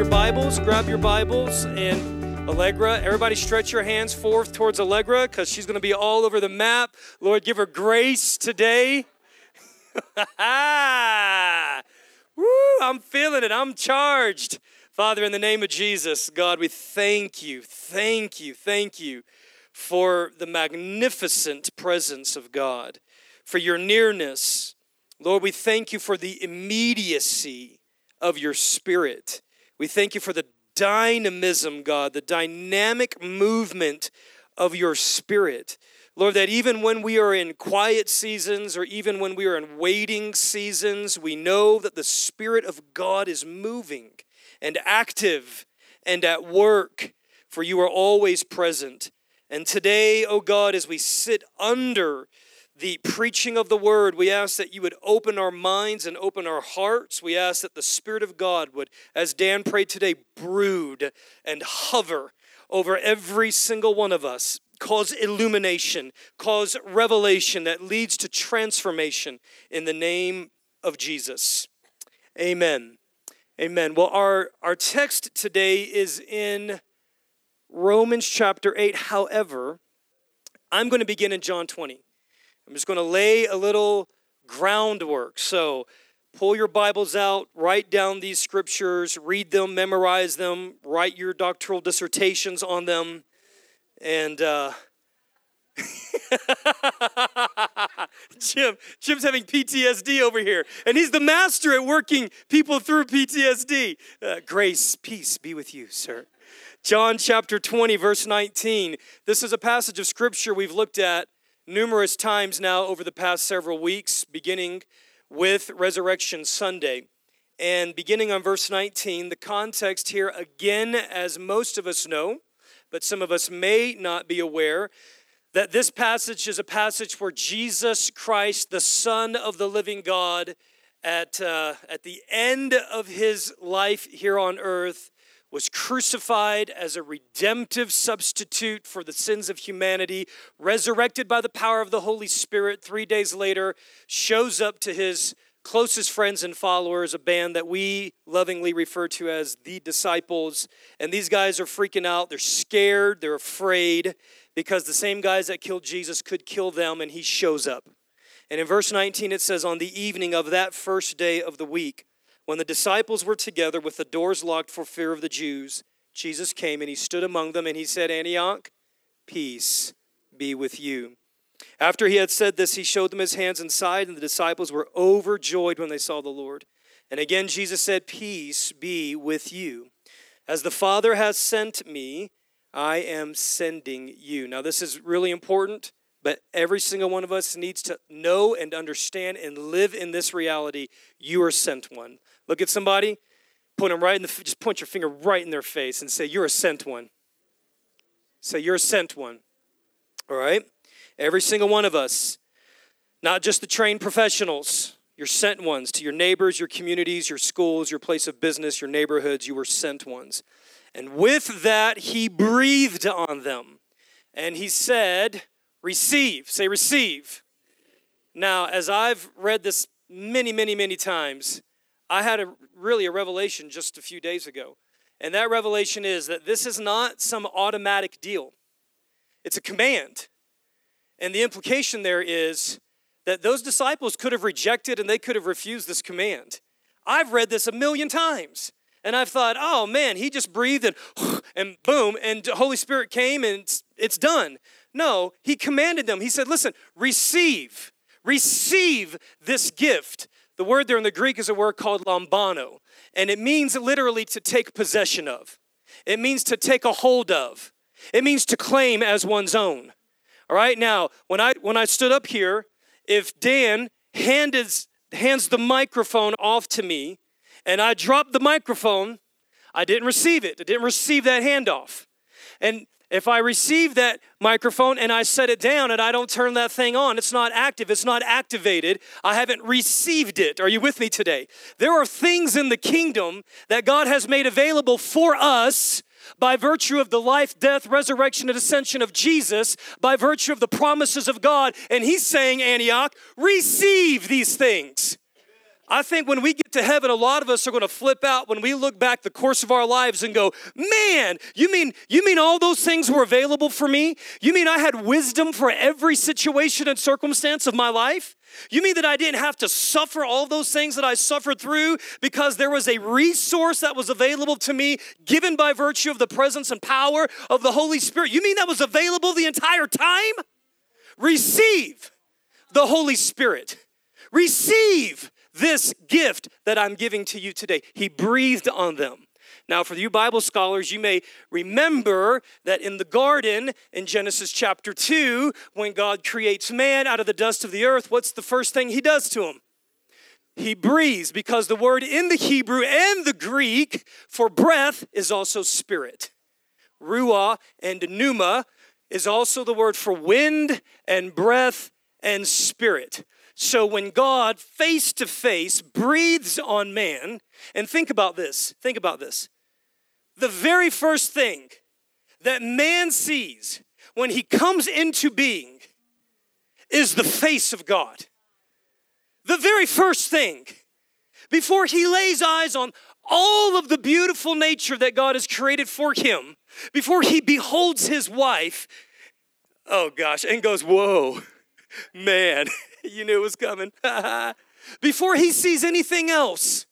your Bibles, grab your Bibles, and Allegra, everybody stretch your hands forth towards Allegra because she's going to be all over the map. Lord, give her grace today. Woo, I'm feeling it. I'm charged. Father, in the name of Jesus, God, we thank you, thank you, thank you for the magnificent presence of God, for your nearness. Lord, we thank you for the immediacy of your spirit. We thank you for the dynamism, God, the dynamic movement of your spirit. Lord, that even when we are in quiet seasons or even when we are in waiting seasons, we know that the Spirit of God is moving and active and at work, for you are always present. And today, O oh God, as we sit under the preaching of the word, we ask that you would open our minds and open our hearts. We ask that the Spirit of God would, as Dan prayed today, brood and hover over every single one of us, cause illumination, cause revelation that leads to transformation in the name of Jesus. Amen. Amen. Well, our, our text today is in Romans chapter 8. However, I'm going to begin in John 20. I'm just going to lay a little groundwork. So pull your Bibles out, write down these scriptures, read them, memorize them, write your doctoral dissertations on them. And uh, Jim, Jim's having PTSD over here, and he's the master at working people through PTSD. Uh, grace, peace be with you, sir. John chapter 20, verse 19. This is a passage of scripture we've looked at numerous times now over the past several weeks, beginning with Resurrection Sunday. And beginning on verse 19, the context here, again, as most of us know, but some of us may not be aware, that this passage is a passage where Jesus Christ, the Son of the living God, at, uh, at the end of his life here on earth, was crucified as a redemptive substitute for the sins of humanity, resurrected by the power of the Holy Spirit three days later, shows up to his closest friends and followers, a band that we lovingly refer to as the disciples. And these guys are freaking out. They're scared, they're afraid, because the same guys that killed Jesus could kill them, and he shows up. And in verse 19, it says, On the evening of that first day of the week, when the disciples were together with the doors locked for fear of the Jews, Jesus came and he stood among them and he said, Antioch, peace be with you. After he had said this, he showed them his hands and side, and the disciples were overjoyed when they saw the Lord. And again, Jesus said, Peace be with you. As the Father has sent me, I am sending you. Now, this is really important, but every single one of us needs to know and understand and live in this reality. You are sent one. Look at somebody, put them right in the, just point your finger right in their face and say, You're a sent one. Say, You're a sent one. All right? Every single one of us, not just the trained professionals, you're sent ones to your neighbors, your communities, your schools, your place of business, your neighborhoods. You were sent ones. And with that, he breathed on them. And he said, Receive. Say, receive. Now, as I've read this many, many, many times, I had a really a revelation just a few days ago. And that revelation is that this is not some automatic deal. It's a command. And the implication there is that those disciples could have rejected and they could have refused this command. I've read this a million times. And I've thought, oh man, he just breathed and, and boom, and Holy Spirit came and it's, it's done. No, he commanded them. He said, listen, receive, receive this gift the word there in the Greek is a word called lambano, and it means literally to take possession of. It means to take a hold of. It means to claim as one's own. All right, now, when I when I stood up here, if Dan handed, hands the microphone off to me and I dropped the microphone, I didn't receive it. I didn't receive that handoff. And if I receive that microphone and I set it down and I don't turn that thing on, it's not active, it's not activated. I haven't received it. Are you with me today? There are things in the kingdom that God has made available for us by virtue of the life, death, resurrection, and ascension of Jesus, by virtue of the promises of God. And He's saying, Antioch, receive these things. I think when we get to heaven, a lot of us are going to flip out when we look back the course of our lives and go, "Man, you mean you mean all those things were available for me? You mean I had wisdom for every situation and circumstance of my life? You mean that I didn't have to suffer all those things that I suffered through because there was a resource that was available to me given by virtue of the presence and power of the Holy Spirit? You mean that was available the entire time? Receive the Holy Spirit. Receive this gift that I'm giving to you today. He breathed on them. Now, for you Bible scholars, you may remember that in the garden in Genesis chapter 2, when God creates man out of the dust of the earth, what's the first thing he does to him? He breathes because the word in the Hebrew and the Greek for breath is also spirit. Ruah and pneuma is also the word for wind and breath and spirit. So when God face to face breathes on man, and think about this, think about this. The very first thing that man sees when he comes into being is the face of God. The very first thing before he lays eyes on all of the beautiful nature that God has created for him, before he beholds his wife, oh gosh, and goes, Whoa, man, you knew it was coming. Before he sees anything else,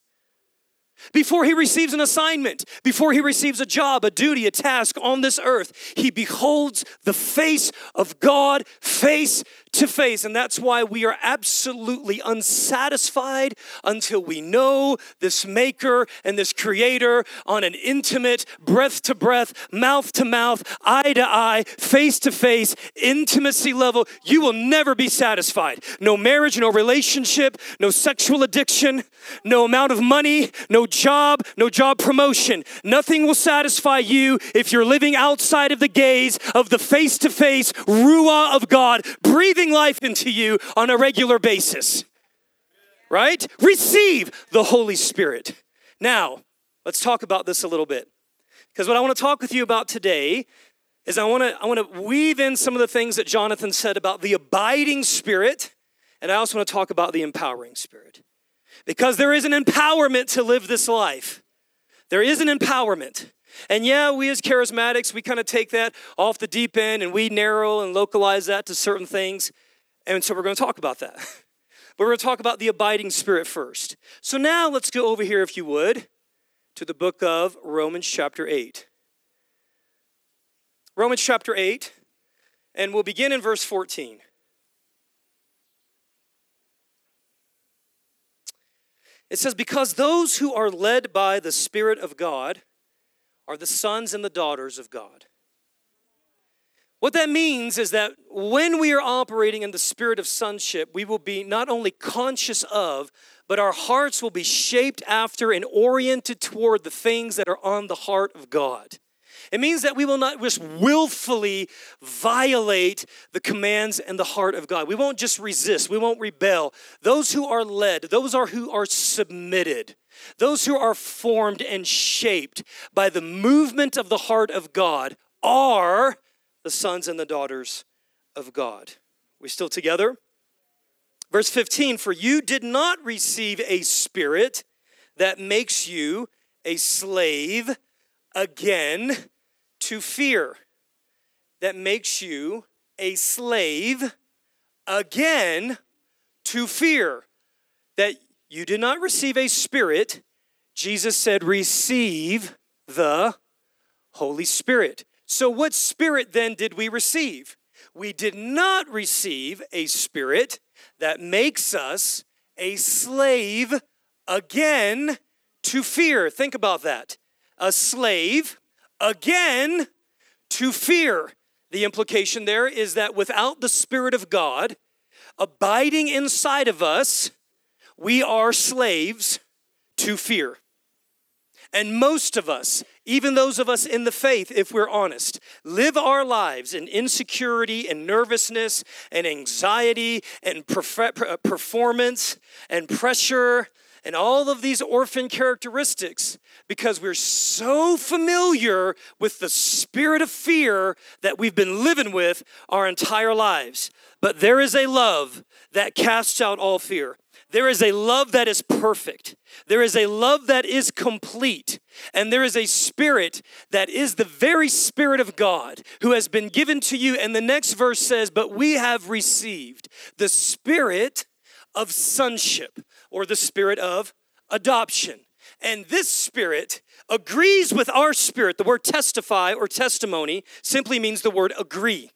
before he receives an assignment, before he receives a job, a duty, a task on this earth, he beholds the face of God face to face. And that's why we are absolutely unsatisfied until we know this maker and this creator on an intimate, breath to breath, mouth to mouth, eye to eye, face to face, intimacy level. You will never be satisfied. No marriage, no relationship, no sexual addiction, no amount of money, no job, no job promotion. Nothing will satisfy you if you're living outside of the gaze of the face to face Ruah of God, breathing life into you on a regular basis. Right? Receive the Holy Spirit. Now, let's talk about this a little bit. Because what I want to talk with you about today is I want to I want to weave in some of the things that Jonathan said about the abiding spirit, and I also want to talk about the empowering spirit. Because there is an empowerment to live this life. There is an empowerment. And yeah, we as charismatics, we kind of take that off the deep end and we narrow and localize that to certain things. And so we're going to talk about that. But we're going to talk about the abiding spirit first. So now let's go over here, if you would, to the book of Romans, chapter 8. Romans, chapter 8, and we'll begin in verse 14. It says, Because those who are led by the Spirit of God are the sons and the daughters of God. What that means is that when we are operating in the spirit of sonship, we will be not only conscious of, but our hearts will be shaped after and oriented toward the things that are on the heart of God. It means that we will not just willfully violate the commands and the heart of God. We won't just resist, we won't rebel. Those who are led, those are who are submitted. Those who are formed and shaped by the movement of the heart of God are the sons and the daughters of God. We still together? Verse 15 For you did not receive a spirit that makes you a slave again to fear, that makes you a slave again to fear. That you did not receive a spirit. Jesus said, receive the Holy Spirit. So, what spirit then did we receive? We did not receive a spirit that makes us a slave again to fear. Think about that. A slave again to fear. The implication there is that without the Spirit of God abiding inside of us, we are slaves to fear. And most of us, even those of us in the faith, if we're honest, live our lives in insecurity and nervousness and anxiety and uh, performance and pressure and all of these orphan characteristics because we're so familiar with the spirit of fear that we've been living with our entire lives. But there is a love that casts out all fear. There is a love that is perfect. There is a love that is complete. And there is a spirit that is the very spirit of God who has been given to you. And the next verse says, But we have received the spirit of sonship or the spirit of adoption. And this spirit agrees with our spirit. The word testify or testimony simply means the word agree.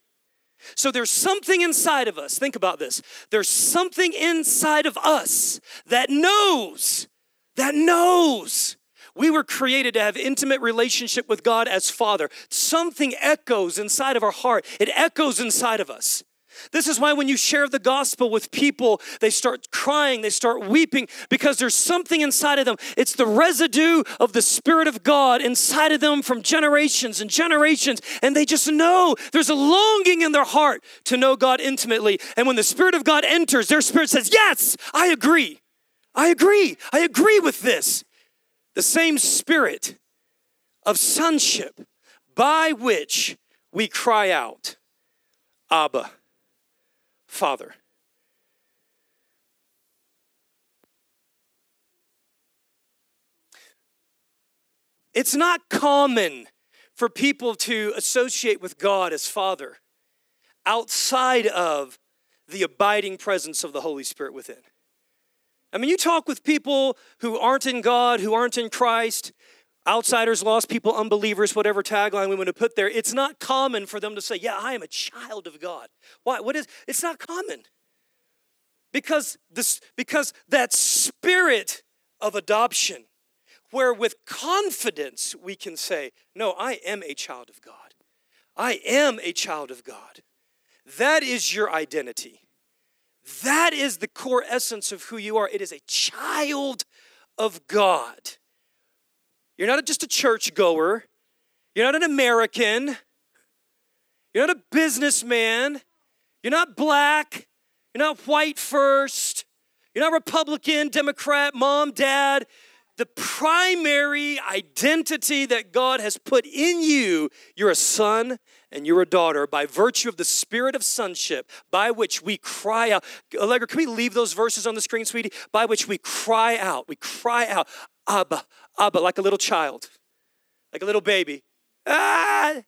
So there's something inside of us. Think about this. There's something inside of us that knows, that knows. We were created to have intimate relationship with God as Father. Something echoes inside of our heart. It echoes inside of us. This is why when you share the gospel with people, they start crying, they start weeping because there's something inside of them. It's the residue of the Spirit of God inside of them from generations and generations. And they just know there's a longing in their heart to know God intimately. And when the Spirit of God enters, their spirit says, Yes, I agree. I agree. I agree with this. The same Spirit of sonship by which we cry out, Abba. Father. It's not common for people to associate with God as Father outside of the abiding presence of the Holy Spirit within. I mean, you talk with people who aren't in God, who aren't in Christ, outsiders, lost people, unbelievers, whatever tagline we want to put there, it's not common for them to say, Yeah, I am a child of God. Why? What is it's not common. Because this because that spirit of adoption, where with confidence we can say, No, I am a child of God. I am a child of God. That is your identity. That is the core essence of who you are. It is a child of God. You're not just a church goer. You're not an American. You're not a businessman. You're not black. You're not white first. You're not Republican, Democrat, mom, dad. The primary identity that God has put in you, you're a son and you're a daughter by virtue of the spirit of sonship by which we cry out. Allegra, can we leave those verses on the screen, sweetie? By which we cry out. We cry out, Abba, Abba, like a little child, like a little baby. Ah!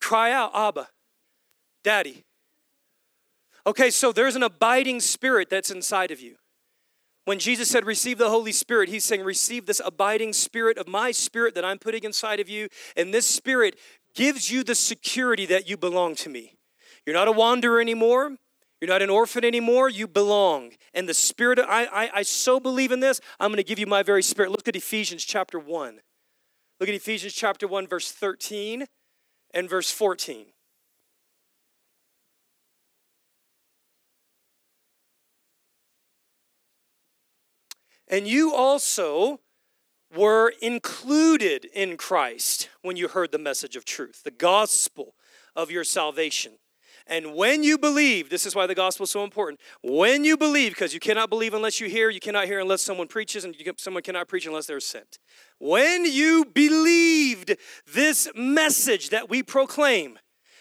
Cry out, Abba, Daddy. Okay, so there's an abiding spirit that's inside of you. When Jesus said, Receive the Holy Spirit, he's saying, Receive this abiding spirit of my spirit that I'm putting inside of you. And this spirit gives you the security that you belong to me. You're not a wanderer anymore. You're not an orphan anymore. You belong. And the Spirit, I, I, I so believe in this, I'm going to give you my very Spirit. Look at Ephesians chapter 1. Look at Ephesians chapter 1, verse 13 and verse 14. And you also were included in Christ when you heard the message of truth, the gospel of your salvation. And when you believe, this is why the gospel is so important. When you believe, because you cannot believe unless you hear, you cannot hear unless someone preaches, and can, someone cannot preach unless they're sent. When you believed this message that we proclaim,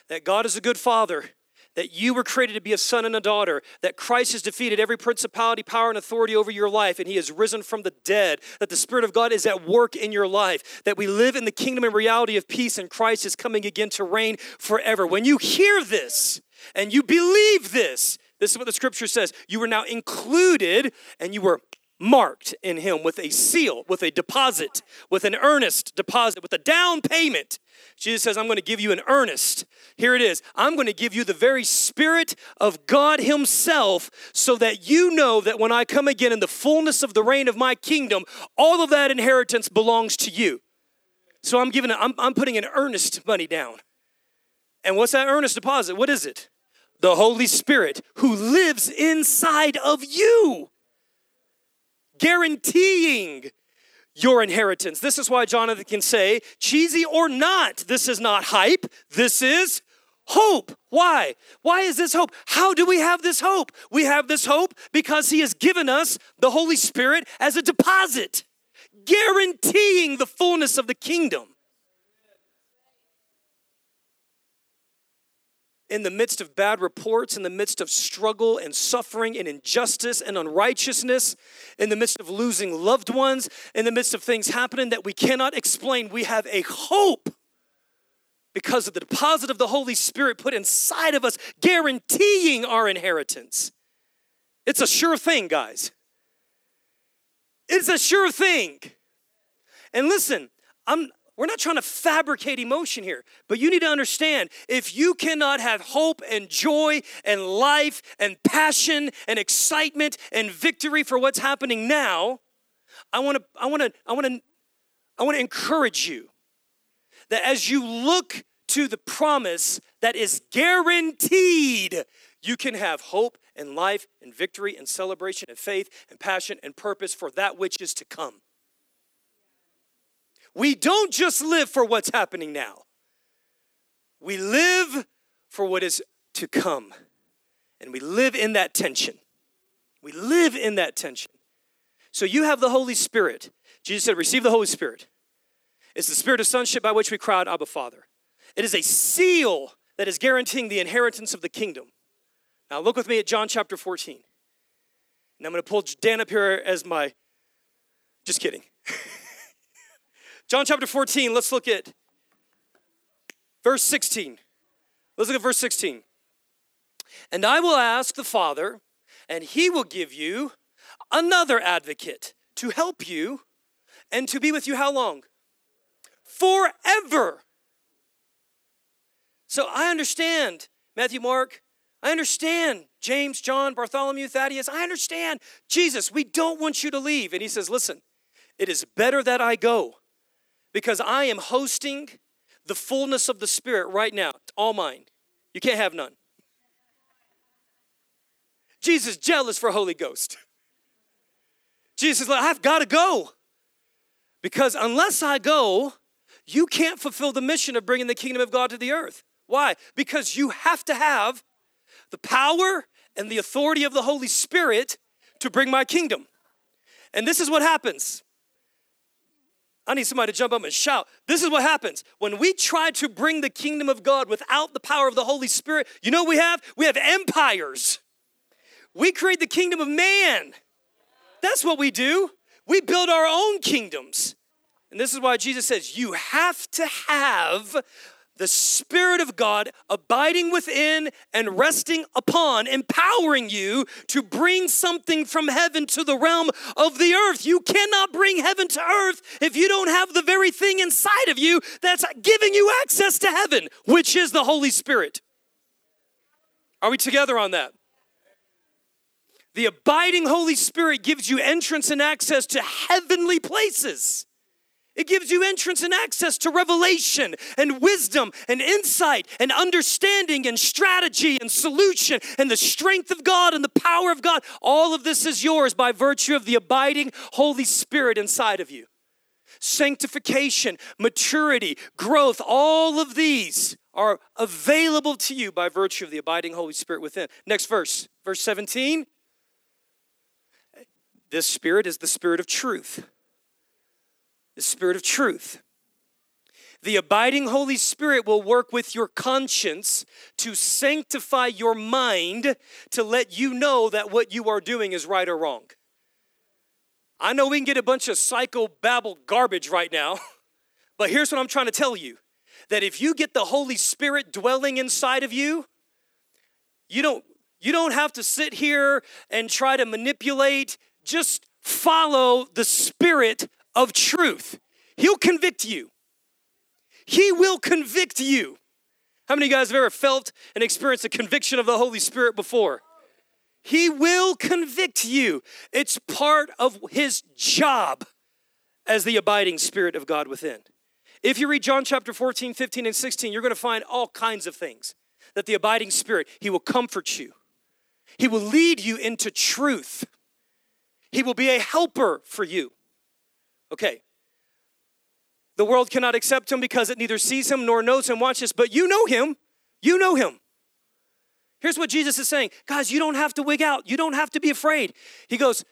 that God is a good father, that you were created to be a son and a daughter, that Christ has defeated every principality, power, and authority over your life, and he has risen from the dead, that the Spirit of God is at work in your life, that we live in the kingdom and reality of peace, and Christ is coming again to reign forever. When you hear this and you believe this, this is what the scripture says. You were now included and you were marked in him with a seal, with a deposit, with an earnest deposit, with a down payment. Jesus says, I'm going to give you an earnest. Here it is. I'm going to give you the very Spirit of God Himself so that you know that when I come again in the fullness of the reign of my kingdom, all of that inheritance belongs to you. So I'm giving, I'm, I'm putting an earnest money down. And what's that earnest deposit? What is it? The Holy Spirit who lives inside of you, guaranteeing your inheritance. This is why Jonathan can say, cheesy or not, this is not hype, this is hope. Why? Why is this hope? How do we have this hope? We have this hope because He has given us the Holy Spirit as a deposit, guaranteeing the fullness of the kingdom. In the midst of bad reports, in the midst of struggle and suffering and injustice and unrighteousness, in the midst of losing loved ones, in the midst of things happening that we cannot explain, we have a hope because of the deposit of the Holy Spirit put inside of us, guaranteeing our inheritance. It's a sure thing, guys. It's a sure thing. And listen, I'm we're not trying to fabricate emotion here, but you need to understand if you cannot have hope and joy and life and passion and excitement and victory for what's happening now, I want to I want to I want to I want to encourage you that as you look to the promise that is guaranteed, you can have hope and life and victory and celebration and faith and passion and purpose for that which is to come. We don't just live for what's happening now, we live for what is to come. And we live in that tension. We live in that tension. So you have the Holy Spirit. Jesus said, Receive the Holy Spirit. It's the spirit of sonship by which we cry out, Abba, Father. It is a seal that is guaranteeing the inheritance of the kingdom. Now, look with me at John chapter 14. And I'm going to pull Dan up here as my. Just kidding. John chapter 14, let's look at verse 16. Let's look at verse 16. And I will ask the Father, and he will give you another advocate to help you and to be with you how long? forever. So I understand Matthew, Mark, I understand James, John, Bartholomew, Thaddeus. I understand Jesus, we don't want you to leave. And he says, Listen, it is better that I go because I am hosting the fullness of the Spirit right now. It's all mine. You can't have none. Jesus jealous for Holy Ghost. Jesus like, I've got to go. Because unless I go, you can't fulfill the mission of bringing the kingdom of God to the earth. Why? Because you have to have the power and the authority of the Holy Spirit to bring my kingdom. And this is what happens. I need somebody to jump up and shout. This is what happens. When we try to bring the kingdom of God without the power of the Holy Spirit, you know we have? We have empires. We create the kingdom of man. That's what we do. We build our own kingdoms. And this is why Jesus says, You have to have the Spirit of God abiding within and resting upon, empowering you to bring something from heaven to the realm of the earth. You cannot bring heaven to earth if you don't have the very thing inside of you that's giving you access to heaven, which is the Holy Spirit. Are we together on that? The abiding Holy Spirit gives you entrance and access to heavenly places. It gives you entrance and access to revelation and wisdom and insight and understanding and strategy and solution and the strength of God and the power of God. All of this is yours by virtue of the abiding Holy Spirit inside of you. Sanctification, maturity, growth, all of these are available to you by virtue of the abiding Holy Spirit within. Next verse, verse 17. This Spirit is the Spirit of truth the Spirit of truth. The abiding Holy Spirit will work with your conscience to sanctify your mind to let you know that what you are doing is right or wrong. I know we can get a bunch of psycho babble garbage right now, but here's what I'm trying to tell you that if you get the Holy Spirit dwelling inside of you, you don't you don't have to sit here and try to manipulate, just follow the Spirit of truth. He'll convict you. He will convict you. How many of you guys have ever felt and experienced a conviction of the Holy Spirit before? He will convict you. It's part of his job as the abiding Spirit of God within. If you read John chapter 14, 15, and 16, you're going to find all kinds of things that the abiding Spirit, he will comfort you, he will lead you into truth, he will be a helper for you. Okay. The world cannot accept him because it neither sees him nor knows him. Watch this, but you know him. You know him. Here's what Jesus is saying Guys, you don't have to wig out. You don't have to be afraid. He goes,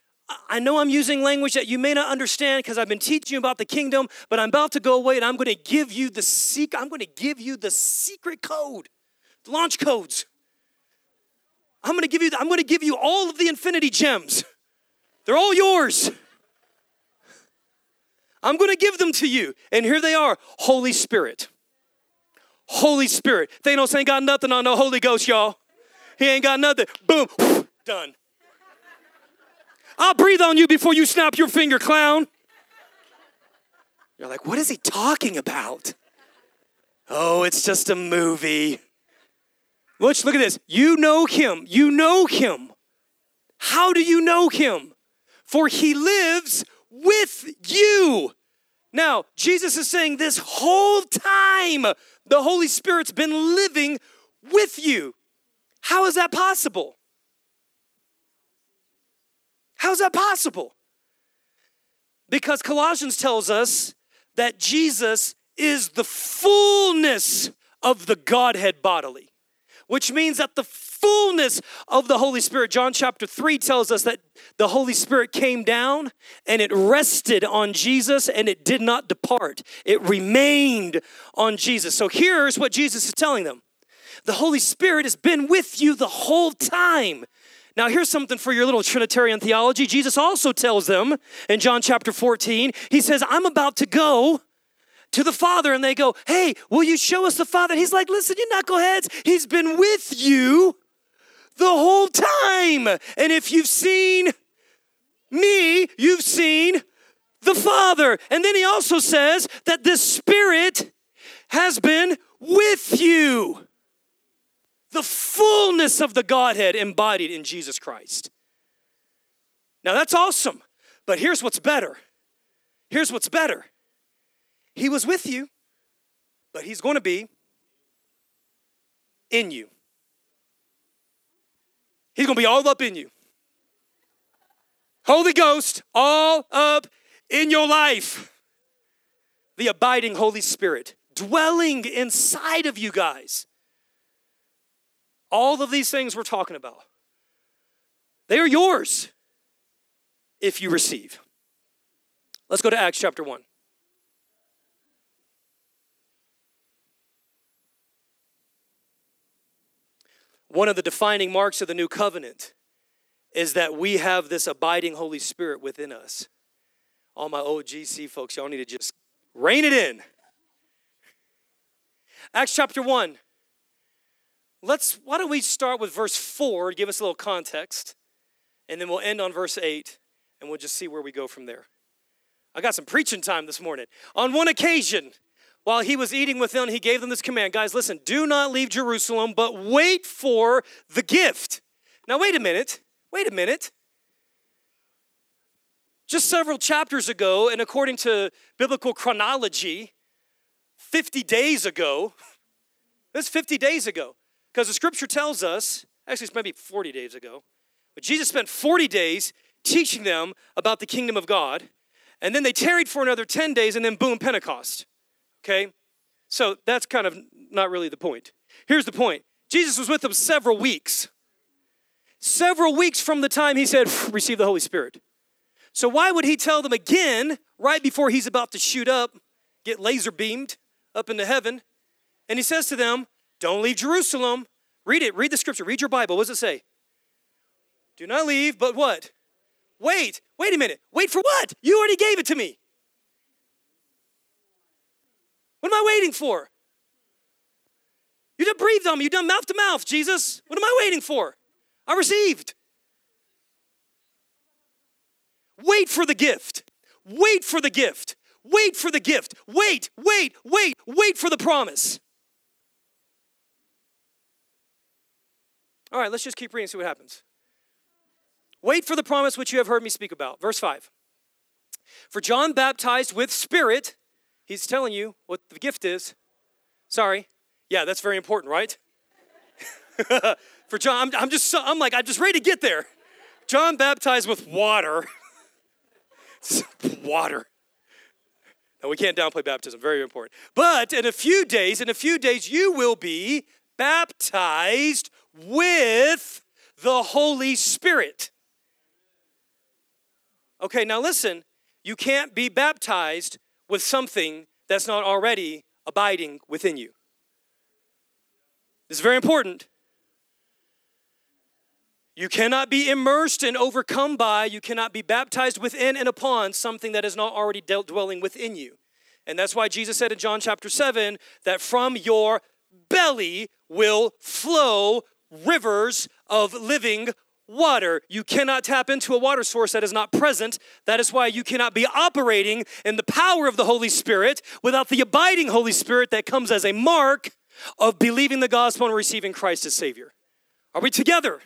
I know I'm using language that you may not understand because I've been teaching you about the kingdom, but I'm about to go away and I'm going to give you the secret. I'm going to give you the secret code, launch codes. I'm going to give you I'm going to give you all of the infinity gems. They're all yours. I'm going to give them to you. And here they are Holy Spirit. Holy Spirit. They Thanos ain't got nothing on the Holy Ghost, y'all. He ain't got nothing. Boom, done. I'll breathe on you before you snap your finger, clown. You're like, what is he talking about? Oh, it's just a movie. Look, look at this. You know him. You know him. How do you know him? For he lives with you. Now, Jesus is saying this whole time the Holy Spirit's been living with you. How is that possible? How's that possible? Because Colossians tells us that Jesus is the fullness of the Godhead bodily, which means that the fullness of the Holy Spirit. John chapter 3 tells us that the Holy Spirit came down and it rested on Jesus and it did not depart, it remained on Jesus. So here's what Jesus is telling them the Holy Spirit has been with you the whole time. Now, here's something for your little Trinitarian theology. Jesus also tells them in John chapter 14, He says, I'm about to go to the Father. And they go, Hey, will you show us the Father? He's like, Listen, you knuckleheads, He's been with you the whole time. And if you've seen me, you've seen the Father. And then he also says that the Spirit has been with you the fullness of the Godhead embodied in Jesus Christ. Now that's awesome, but here's what's better. Here's what's better. He was with you, but He's going to be in you. He's going to be all up in you. Holy Ghost, all up in your life. The abiding Holy Spirit dwelling inside of you guys. All of these things we're talking about, they are yours if you receive. Let's go to Acts chapter 1. One of the defining marks of the new covenant is that we have this abiding Holy Spirit within us. All my old GC folks, y'all need to just rein it in. Acts chapter 1. Let's, why don't we start with verse 4, give us a little context, and then we'll end on verse 8, and we'll just see where we go from there. I got some preaching time this morning. On one occasion, while he was eating with them, he gave them this command Guys, listen, do not leave Jerusalem, but wait for the gift. Now, wait a minute. Wait a minute. Just several chapters ago, and according to biblical chronology, 50 days ago, this 50 days ago, because the scripture tells us, actually, it's maybe 40 days ago, but Jesus spent 40 days teaching them about the kingdom of God. And then they tarried for another 10 days, and then boom, Pentecost. Okay? So that's kind of not really the point. Here's the point Jesus was with them several weeks. Several weeks from the time he said, receive the Holy Spirit. So why would he tell them again right before he's about to shoot up, get laser beamed up into heaven? And he says to them, don't leave Jerusalem. Read it. Read the scripture. Read your Bible. What does it say? Do not leave, but what? Wait. Wait a minute. Wait for what? You already gave it to me. What am I waiting for? You done breathed on me. You done mouth to mouth, Jesus. What am I waiting for? I received. Wait for the gift. Wait for the gift. Wait for the gift. Wait, wait, wait, wait for the promise. All right, let's just keep reading, see what happens. Wait for the promise which you have heard me speak about. Verse 5. For John baptized with spirit. He's telling you what the gift is. Sorry. Yeah, that's very important, right? For John, I'm, I'm just, I'm like, I'm just ready to get there. John baptized with water. water. Now, we can't downplay baptism, very important. But in a few days, in a few days, you will be baptized with the Holy Spirit. Okay, now listen, you can't be baptized with something that's not already abiding within you. This is very important. You cannot be immersed and overcome by, you cannot be baptized within and upon something that is not already dwelling within you. And that's why Jesus said in John chapter 7 that from your belly will flow rivers of living water. You cannot tap into a water source that is not present. That is why you cannot be operating in the power of the Holy Spirit without the abiding Holy Spirit that comes as a mark of believing the gospel and receiving Christ as Savior. Are we together?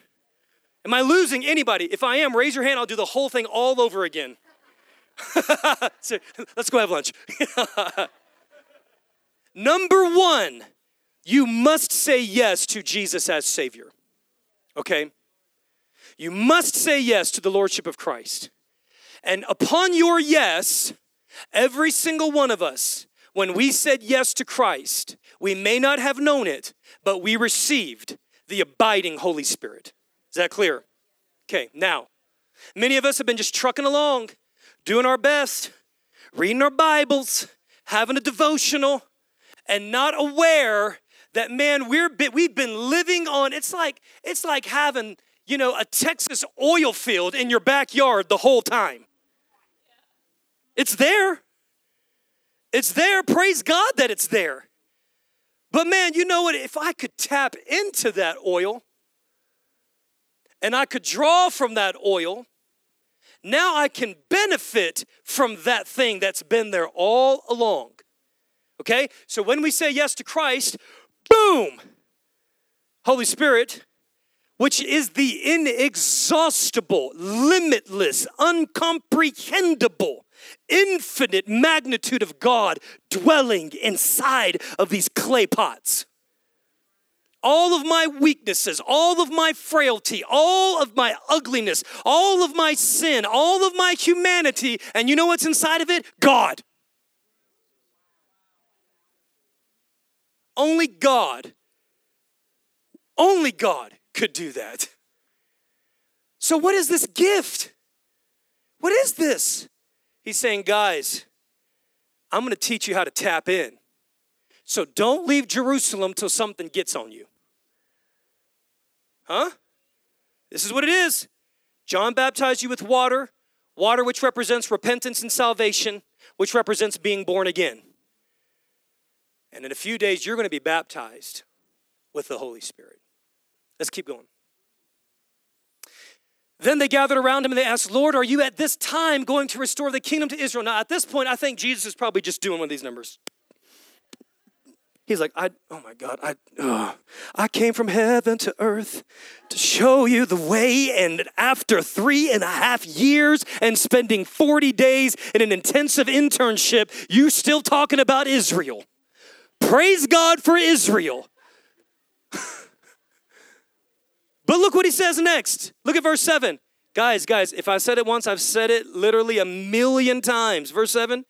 Am I losing anybody? If I am, raise your hand. I'll do the whole thing all over again. let's go have lunch. Number one, you must say yes to Jesus as Savior. Okay? You must say yes to the Lordship of Christ. And upon your yes, every single one of us, when we said yes to Christ, we may not have known it, but we received the abiding Holy Spirit. Is that clear? Okay, now, many of us have been just trucking along, doing our best, reading our Bibles, having a devotional, and not aware that man we're we've been living on it's like it's like having you know a texas oil field in your backyard the whole time. It's there. It's there. Praise god that it's there. But man you know what? If i could tap into that oil and i could draw from that oil now i can benefit from that thing that's been there all along. Okay? So when we say yes to christ boom, Holy Spirit, which is the inexhaustible, limitless, uncomprehendable, infinite magnitude of God dwelling inside of these clay pots. All of my weaknesses, all of my frailty, all of my ugliness, all of my sin, all of my humanity, and you know what's inside of it? God. Only God, only God could do that. So, what is this gift? What is this? He's saying, guys, I'm going to teach you how to tap in. So, don't leave Jerusalem till something gets on you. Huh? This is what it is. John baptized you with water, water which represents repentance and salvation, which represents being born again. And in a few days, you're going to be baptized with the Holy Spirit. Let's keep going. Then they gathered around him and they asked, Lord, are you at this time going to restore the kingdom to Israel? Now, at this point, I think Jesus is probably just doing one of these numbers. He's like, I, oh my God, I, uh, I came from heaven to earth to show you the way. And after three and a half years and spending 40 days in an intensive internship, you still talking about Israel. Praise God for Israel. but look what he says next. Look at verse 7. Guys, guys, if I said it once, I've said it literally a million times. Verse 7.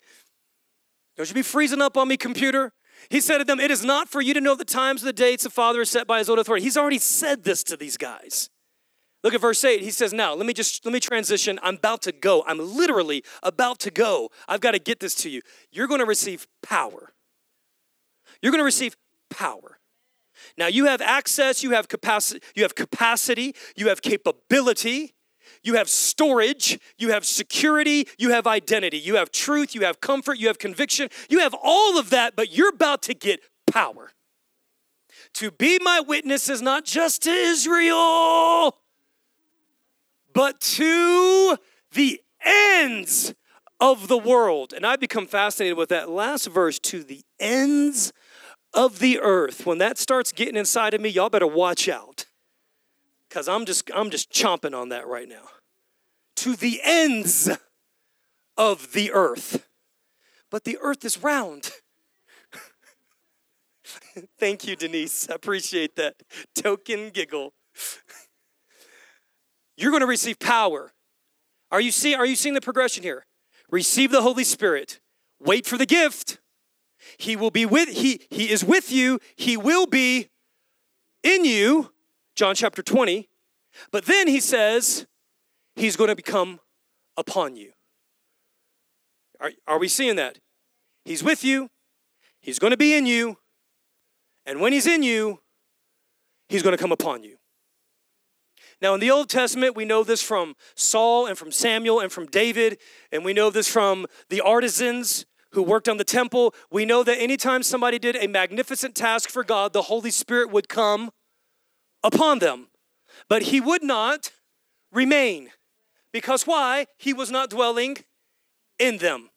Don't you be freezing up on me, computer. He said to them, It is not for you to know the times of the dates the Father has set by his own authority. He's already said this to these guys. Look at verse 8. He says, Now, let me just let me transition. I'm about to go. I'm literally about to go. I've got to get this to you. You're going to receive power. You're going to receive power. Now you have access, you have capacity, you have capacity, you have capability, you have storage, you have security, you have identity, you have truth, you have comfort, you have conviction, you have all of that, but you're about to get power. To be my witness is not just to Israel, but to the ends of the world. And I become fascinated with that last verse to the ends of the earth. When that starts getting inside of me, y'all better watch out. Cuz I'm just I'm just chomping on that right now. To the ends of the earth. But the earth is round. Thank you, Denise. I appreciate that. Token giggle. You're going to receive power. Are you see are you seeing the progression here? Receive the Holy Spirit. Wait for the gift. He will be with he he is with you. He will be in you. John chapter 20. But then he says he's going to become upon you. Are, are we seeing that? He's with you. He's going to be in you. And when he's in you, he's going to come upon you. Now, in the Old Testament, we know this from Saul and from Samuel and from David, and we know this from the artisans who worked on the temple. We know that anytime somebody did a magnificent task for God, the Holy Spirit would come upon them. But he would not remain. Because why? He was not dwelling in them.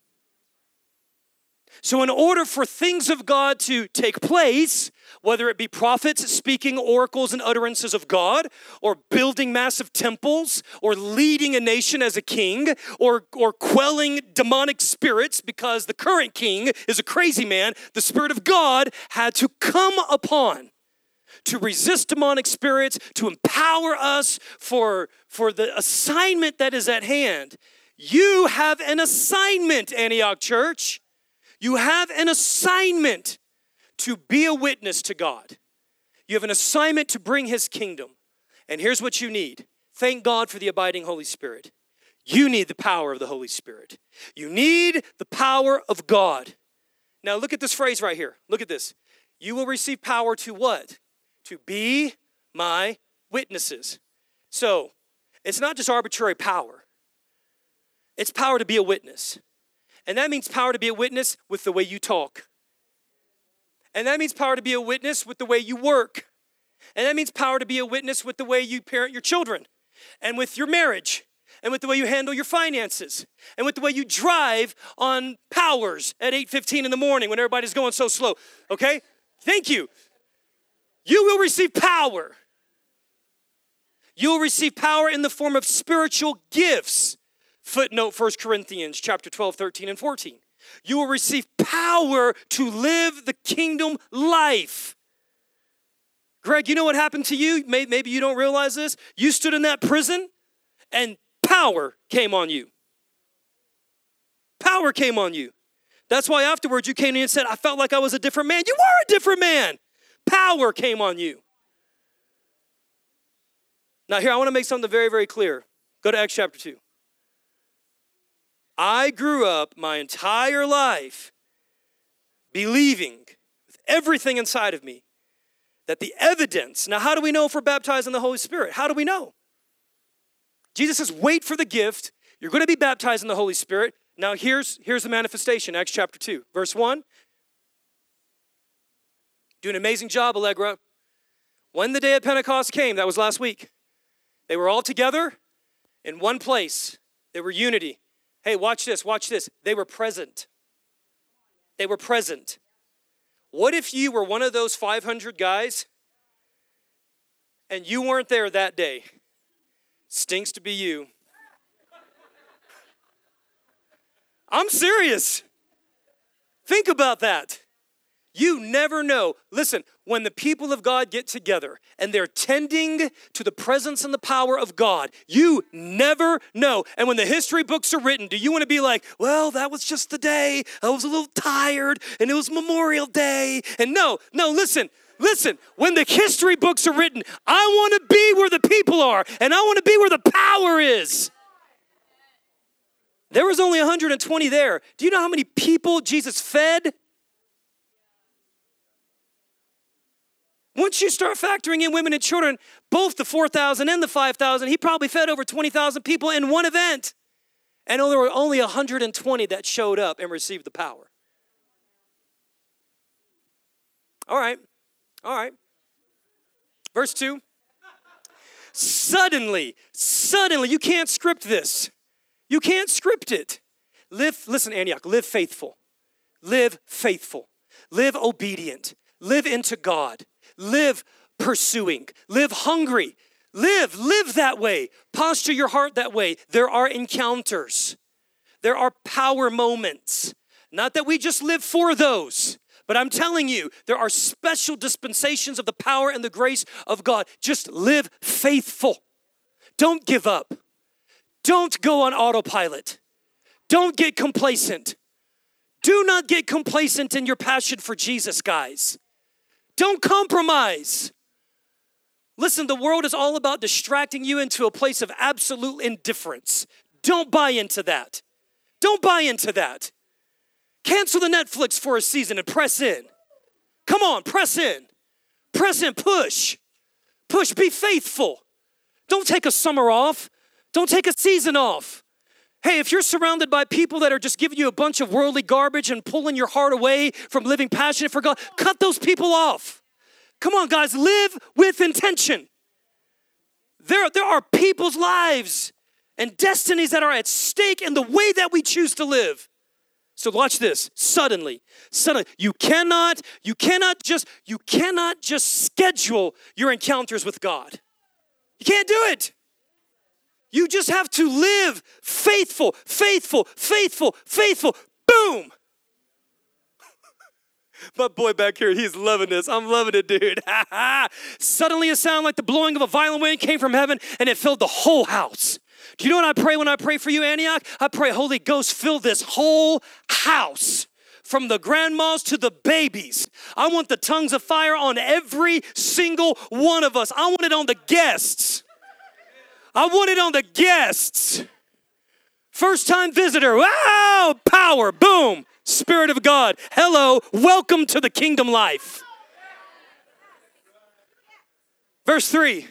So, in order for things of God to take place, whether it be prophets speaking oracles and utterances of God, or building massive temples, or leading a nation as a king, or, or quelling demonic spirits because the current king is a crazy man, the Spirit of God had to come upon to resist demonic spirits, to empower us for, for the assignment that is at hand. You have an assignment, Antioch Church. You have an assignment to be a witness to God. You have an assignment to bring His kingdom. And here's what you need thank God for the abiding Holy Spirit. You need the power of the Holy Spirit. You need the power of God. Now, look at this phrase right here. Look at this. You will receive power to what? To be my witnesses. So, it's not just arbitrary power, it's power to be a witness. And that means power to be a witness with the way you talk. And that means power to be a witness with the way you work. And that means power to be a witness with the way you parent your children and with your marriage and with the way you handle your finances and with the way you drive on powers at 8:15 in the morning when everybody's going so slow. Okay? Thank you. You will receive power. You will receive power in the form of spiritual gifts. Footnote 1 Corinthians chapter 12, 13, and 14. You will receive power to live the kingdom life. Greg, you know what happened to you? Maybe you don't realize this. You stood in that prison and power came on you. Power came on you. That's why afterwards you came in and said, I felt like I was a different man. You were a different man. Power came on you. Now, here, I want to make something very, very clear. Go to Acts chapter 2. I grew up my entire life believing with everything inside of me that the evidence, now, how do we know if we're baptized in the Holy Spirit? How do we know? Jesus says, wait for the gift. You're going to be baptized in the Holy Spirit. Now, here's, here's the manifestation, Acts chapter 2, verse 1. Do an amazing job, Allegra. When the day of Pentecost came, that was last week, they were all together in one place. They were unity. Hey, watch this, watch this. They were present. They were present. What if you were one of those 500 guys and you weren't there that day? Stinks to be you. I'm serious. Think about that. You never know. Listen, when the people of God get together and they're tending to the presence and the power of God, you never know. And when the history books are written, do you want to be like, well, that was just the day. I was a little tired and it was Memorial Day. And no, no, listen, listen, when the history books are written, I want to be where the people are and I want to be where the power is. There was only 120 there. Do you know how many people Jesus fed? Once you start factoring in women and children, both the 4,000 and the 5,000, he probably fed over 20,000 people in one event. And there were only 120 that showed up and received the power. All right, all right. Verse 2. Suddenly, suddenly, you can't script this. You can't script it. Live, listen, Antioch, live faithful. Live faithful. Live obedient. Live into God live pursuing, live hungry, live, live that way, posture your heart that way. There are encounters, there are power moments. Not that we just live for those, but I'm telling you, there are special dispensations of the power and the grace of God. Just live faithful. Don't give up. Don't go on autopilot. Don't get complacent. Do not get complacent in your passion for Jesus, guys. Don't compromise. Listen, the world is all about distracting you into a place of absolute indifference. Don't buy into that. Don't buy into that. Cancel the Netflix for a season and press in. Come on, press in. Press in, push. Push, be faithful. Don't take a summer off. Don't take a season off. Hey, if you're surrounded by people that are just giving you a bunch of worldly garbage and pulling your heart away from living passionate for God, cut those people off. Come on, guys, live with intention. There, there are people's lives and destinies that are at stake in the way that we choose to live. So watch this. Suddenly, suddenly, you cannot, you cannot just, you cannot just schedule your encounters with God. You can't do it. You just have to live faithful, faithful, faithful, faithful. Boom. My boy back here, he's loving this. I'm loving it, dude. Suddenly, a sound like the blowing of a violent wind came from heaven and it filled the whole house. Do you know what I pray when I pray for you, Antioch? I pray, Holy Ghost, fill this whole house from the grandmas to the babies. I want the tongues of fire on every single one of us. I want it on the guests. I want it on the guests. First time visitor, wow, power, boom, Spirit of God. Hello, welcome to the kingdom life. Verse 3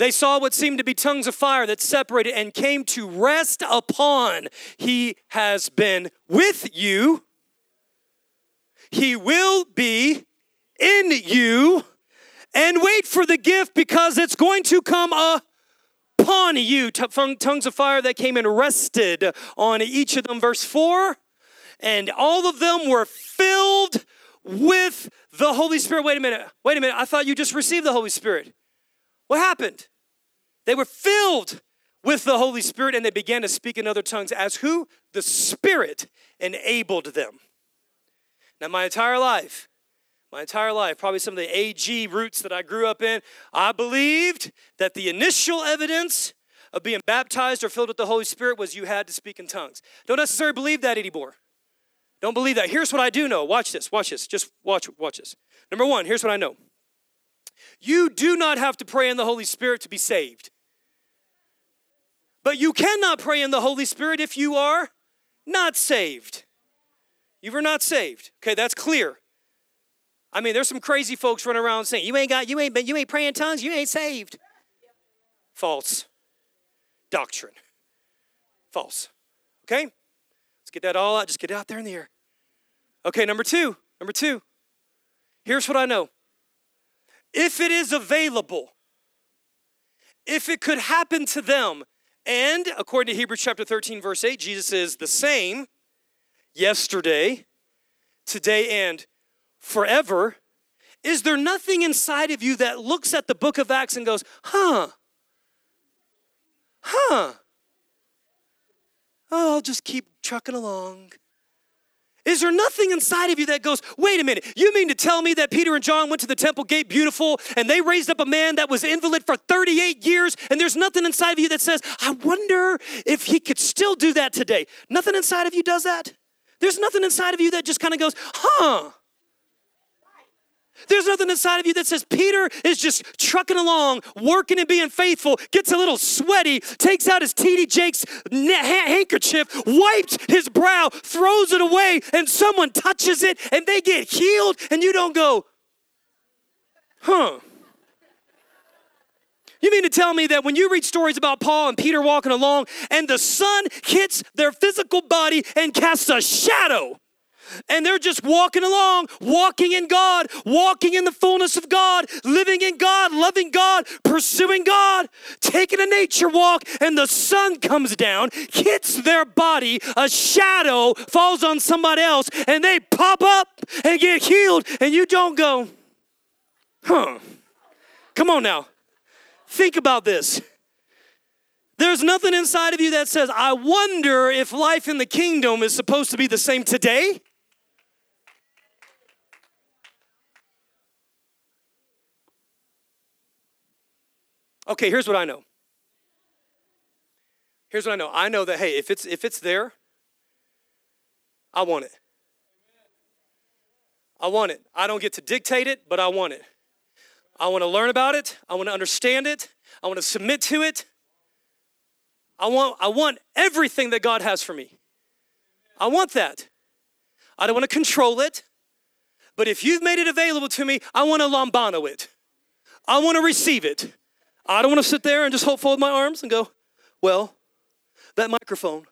they saw what seemed to be tongues of fire that separated and came to rest upon. He has been with you. He will be in you. And wait for the gift because it's going to come upon you. Tongues of fire that came and rested on each of them. Verse 4 and all of them were filled with the Holy Spirit. Wait a minute. Wait a minute. I thought you just received the Holy Spirit. What happened? They were filled with the Holy Spirit and they began to speak in other tongues as who? The Spirit enabled them. Now, my entire life, my entire life, probably some of the AG roots that I grew up in, I believed that the initial evidence of being baptized or filled with the Holy Spirit was you had to speak in tongues. Don't necessarily believe that anymore. Don't believe that. Here's what I do know. Watch this. Watch this. Just watch watch this. Number 1, here's what I know. You do not have to pray in the Holy Spirit to be saved. But you cannot pray in the Holy Spirit if you are not saved. You are not saved. Okay, that's clear. I mean, there's some crazy folks running around saying, "You ain't got, you ain't, been, you ain't praying tongues, you ain't saved." False doctrine. False. Okay, let's get that all out. Just get it out there in the air. Okay, number two. Number two. Here's what I know if it is available, if it could happen to them, and according to Hebrews chapter 13, verse 8, Jesus is the same yesterday, today, and forever. Is there nothing inside of you that looks at the book of Acts and goes, huh, huh, oh, I'll just keep trucking along. Is there nothing inside of you that goes, wait a minute, you mean to tell me that Peter and John went to the temple gate beautiful and they raised up a man that was invalid for 38 years and there's nothing inside of you that says, I wonder if he could still do that today? Nothing inside of you does that? There's nothing inside of you that just kind of goes, huh, there's nothing inside of you that says Peter is just trucking along, working and being faithful, gets a little sweaty, takes out his TD Jakes handkerchief, wipes his brow, throws it away, and someone touches it and they get healed, and you don't go, huh. You mean to tell me that when you read stories about Paul and Peter walking along and the sun hits their physical body and casts a shadow, and they're just walking along, walking in God, walking in the fullness of God, living in God, loving God, pursuing God, taking a nature walk, and the sun comes down, hits their body, a shadow falls on somebody else, and they pop up and get healed, and you don't go, huh? Come on now. Think about this. There's nothing inside of you that says, I wonder if life in the kingdom is supposed to be the same today Okay, here's what I know. Here's what I know. I know that hey, if it's if it's there, I want it. I want it. I don't get to dictate it, but I want it. I want to learn about it. I want to understand it. I want to submit to it. I want I want everything that God has for me. I want that. I don't want to control it. But if you've made it available to me, I want to lambano it. I want to receive it. I don't want to sit there and just hold, fold my arms and go, well, that microphone,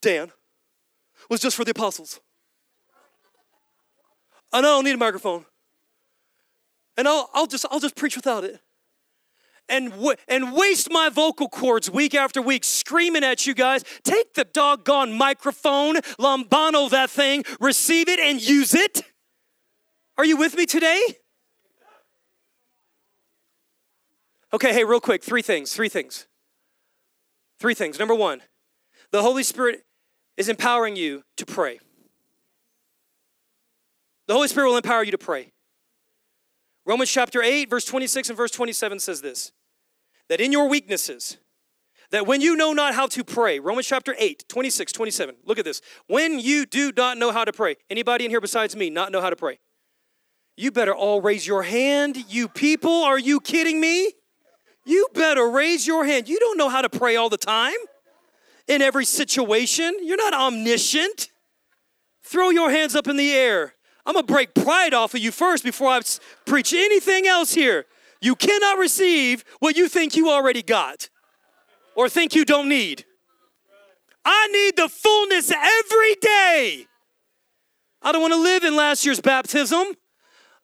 Dan, was just for the apostles. Know I don't need a microphone. And I'll, I'll, just, I'll just preach without it. And, w- and waste my vocal cords week after week screaming at you guys. Take the doggone microphone, lambano that thing, receive it and use it. Are you with me today? Okay, hey, real quick, three things, three things. Three things. Number one, the Holy Spirit is empowering you to pray. The Holy Spirit will empower you to pray. Romans chapter 8, verse 26 and verse 27 says this that in your weaknesses, that when you know not how to pray, Romans chapter 8, 26, 27, look at this. When you do not know how to pray, anybody in here besides me not know how to pray? You better all raise your hand, you people. Are you kidding me? You better raise your hand. You don't know how to pray all the time in every situation. You're not omniscient. Throw your hands up in the air. I'm gonna break pride off of you first before I preach anything else here. You cannot receive what you think you already got or think you don't need. I need the fullness every day. I don't wanna live in last year's baptism.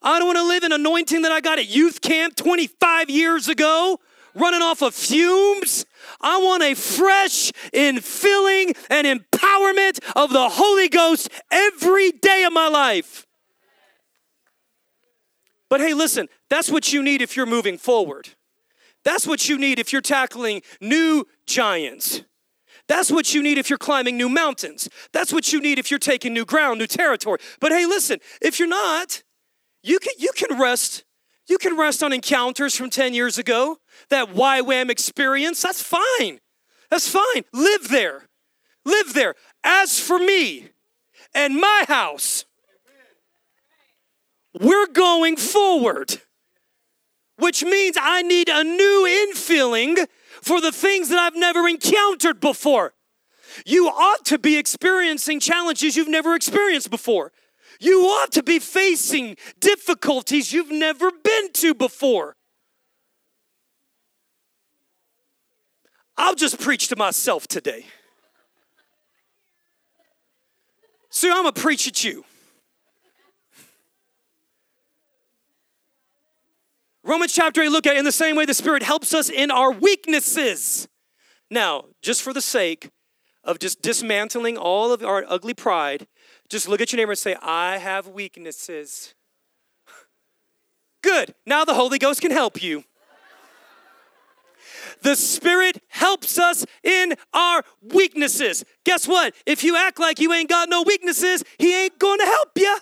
I don't wanna live in anointing that I got at youth camp 25 years ago running off of fumes. I want a fresh infilling and empowerment of the Holy Ghost every day of my life. But hey, listen, that's what you need if you're moving forward. That's what you need if you're tackling new giants. That's what you need if you're climbing new mountains. That's what you need if you're taking new ground, new territory. But hey, listen, if you're not, you can you can rest you can rest on encounters from 10 years ago, that YWAM experience. That's fine. That's fine. Live there. Live there. As for me and my house, we're going forward, which means I need a new infilling for the things that I've never encountered before. You ought to be experiencing challenges you've never experienced before. You ought to be facing difficulties you've never been to before. I'll just preach to myself today. See, I'm gonna preach at you. Romans chapter 8, look at it in the same way the Spirit helps us in our weaknesses. Now, just for the sake of just dismantling all of our ugly pride, just look at your neighbor and say, I have weaknesses. Good. Now the Holy Ghost can help you. The Spirit helps us in our weaknesses. Guess what? If you act like you ain't got no weaknesses, He ain't gonna help you.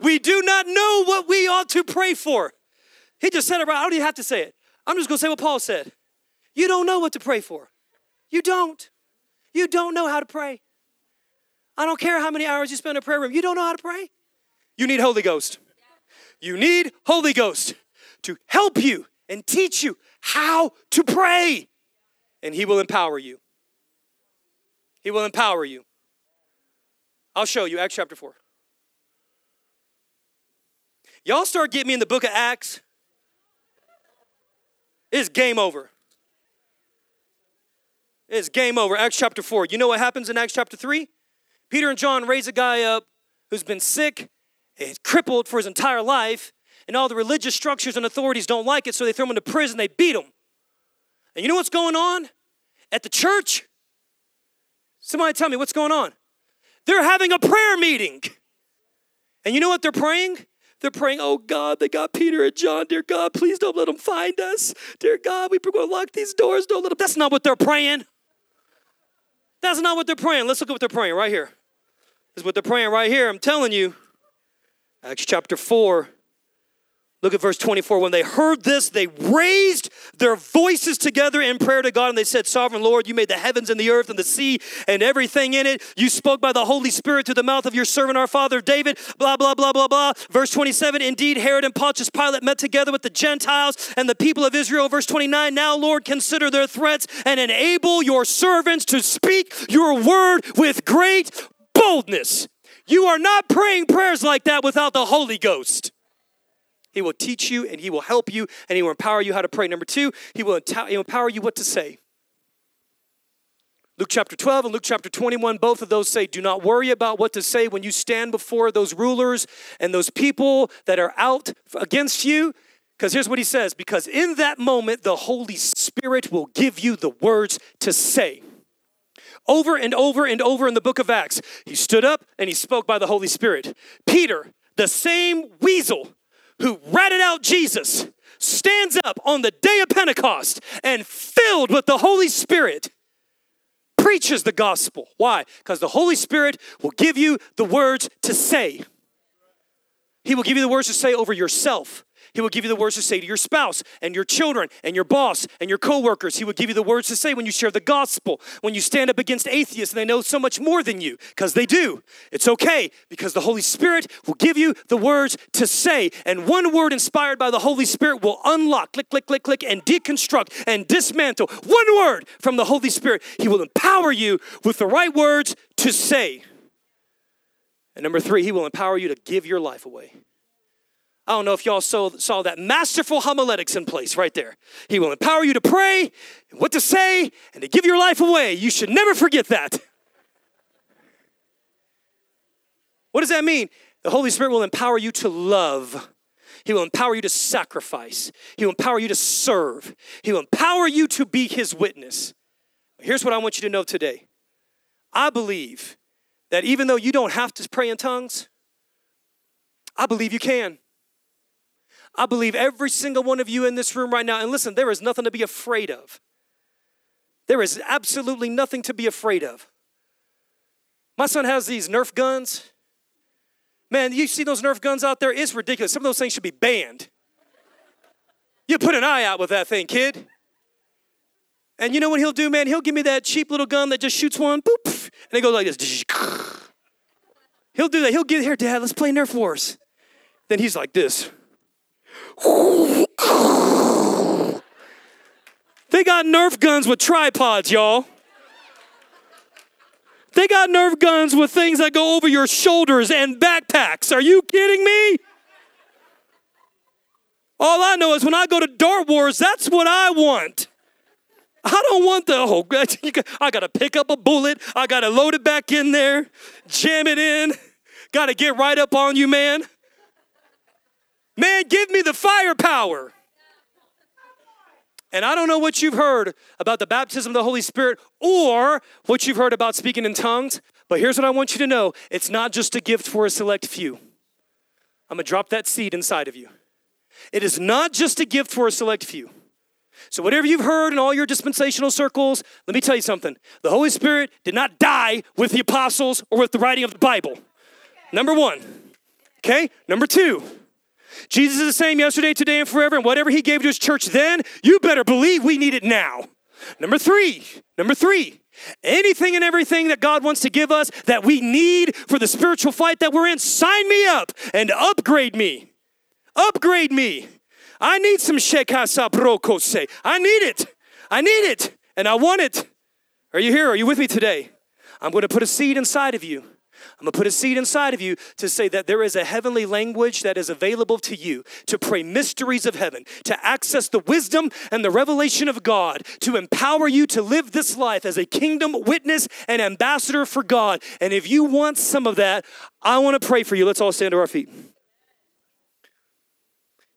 We do not know what we ought to pray for. He just said it right. I don't even have to say it. I'm just gonna say what Paul said. You don't know what to pray for. You don't. You don't know how to pray. I don't care how many hours you spend in a prayer room. You don't know how to pray. You need Holy Ghost. You need Holy Ghost to help you and teach you how to pray. And He will empower you. He will empower you. I'll show you, Acts chapter 4. Y'all start getting me in the book of Acts, it's game over. It's game over. Acts chapter 4. You know what happens in Acts chapter 3? Peter and John raise a guy up who's been sick and crippled for his entire life, and all the religious structures and authorities don't like it, so they throw them into prison, they beat them. And you know what's going on at the church? Somebody tell me what's going on. They're having a prayer meeting. And you know what they're praying? They're praying, oh God, they got Peter and John. Dear God, please don't let them find us. Dear God, we're going to lock these doors. Don't let them. That's not what they're praying. That's not what they're praying. Let's look at what they're praying right here. This is what they're praying right here. I'm telling you. Acts chapter 4. Look at verse 24. When they heard this, they raised their voices together in prayer to God and they said, Sovereign Lord, you made the heavens and the earth and the sea and everything in it. You spoke by the Holy Spirit through the mouth of your servant, our father David. Blah, blah, blah, blah, blah. Verse 27 Indeed, Herod and Pontius Pilate met together with the Gentiles and the people of Israel. Verse 29 Now, Lord, consider their threats and enable your servants to speak your word with great boldness. You are not praying prayers like that without the Holy Ghost. He will teach you and he will help you and he will empower you how to pray. Number two, he will empower you what to say. Luke chapter 12 and Luke chapter 21, both of those say, Do not worry about what to say when you stand before those rulers and those people that are out against you. Because here's what he says because in that moment, the Holy Spirit will give you the words to say. Over and over and over in the book of Acts, he stood up and he spoke by the Holy Spirit. Peter, the same weasel who ratted out Jesus, stands up on the day of Pentecost and filled with the Holy Spirit preaches the gospel. Why? Because the Holy Spirit will give you the words to say. He will give you the words to say over yourself. He will give you the words to say to your spouse and your children and your boss and your coworkers. He will give you the words to say when you share the gospel, when you stand up against atheists and they know so much more than you, because they do. It's okay because the Holy Spirit will give you the words to say. And one word inspired by the Holy Spirit will unlock, click, click, click, click, and deconstruct and dismantle. One word from the Holy Spirit. He will empower you with the right words to say. And number three, He will empower you to give your life away. I don't know if y'all saw, saw that masterful homiletics in place right there. He will empower you to pray, what to say, and to give your life away. You should never forget that. What does that mean? The Holy Spirit will empower you to love. He will empower you to sacrifice. He will empower you to serve. He will empower you to be His witness. Here's what I want you to know today I believe that even though you don't have to pray in tongues, I believe you can. I believe every single one of you in this room right now, and listen, there is nothing to be afraid of. There is absolutely nothing to be afraid of. My son has these Nerf guns. Man, you see those Nerf guns out there? It's ridiculous. Some of those things should be banned. You put an eye out with that thing, kid. And you know what he'll do, man? He'll give me that cheap little gun that just shoots one, boop, and it goes like this. He'll do that. He'll get here, Dad. Let's play Nerf Wars. Then he's like this. They got Nerf guns with tripods, y'all. They got Nerf guns with things that go over your shoulders and backpacks. Are you kidding me? All I know is when I go to Dart Wars, that's what I want. I don't want the oh, I got to pick up a bullet. I got to load it back in there, jam it in. Got to get right up on you, man. Man, give me the firepower. And I don't know what you've heard about the baptism of the Holy Spirit or what you've heard about speaking in tongues, but here's what I want you to know it's not just a gift for a select few. I'm gonna drop that seed inside of you. It is not just a gift for a select few. So, whatever you've heard in all your dispensational circles, let me tell you something. The Holy Spirit did not die with the apostles or with the writing of the Bible. Number one. Okay? Number two. Jesus is the same yesterday, today, and forever. And whatever he gave to his church then, you better believe we need it now. Number three, number three, anything and everything that God wants to give us that we need for the spiritual fight that we're in, sign me up and upgrade me. Upgrade me. I need some shekasabrokose. I need it. I need it. And I want it. Are you here? Are you with me today? I'm going to put a seed inside of you. I'm gonna put a seed inside of you to say that there is a heavenly language that is available to you to pray mysteries of heaven, to access the wisdom and the revelation of God, to empower you to live this life as a kingdom witness and ambassador for God. And if you want some of that, I wanna pray for you. Let's all stand to our feet.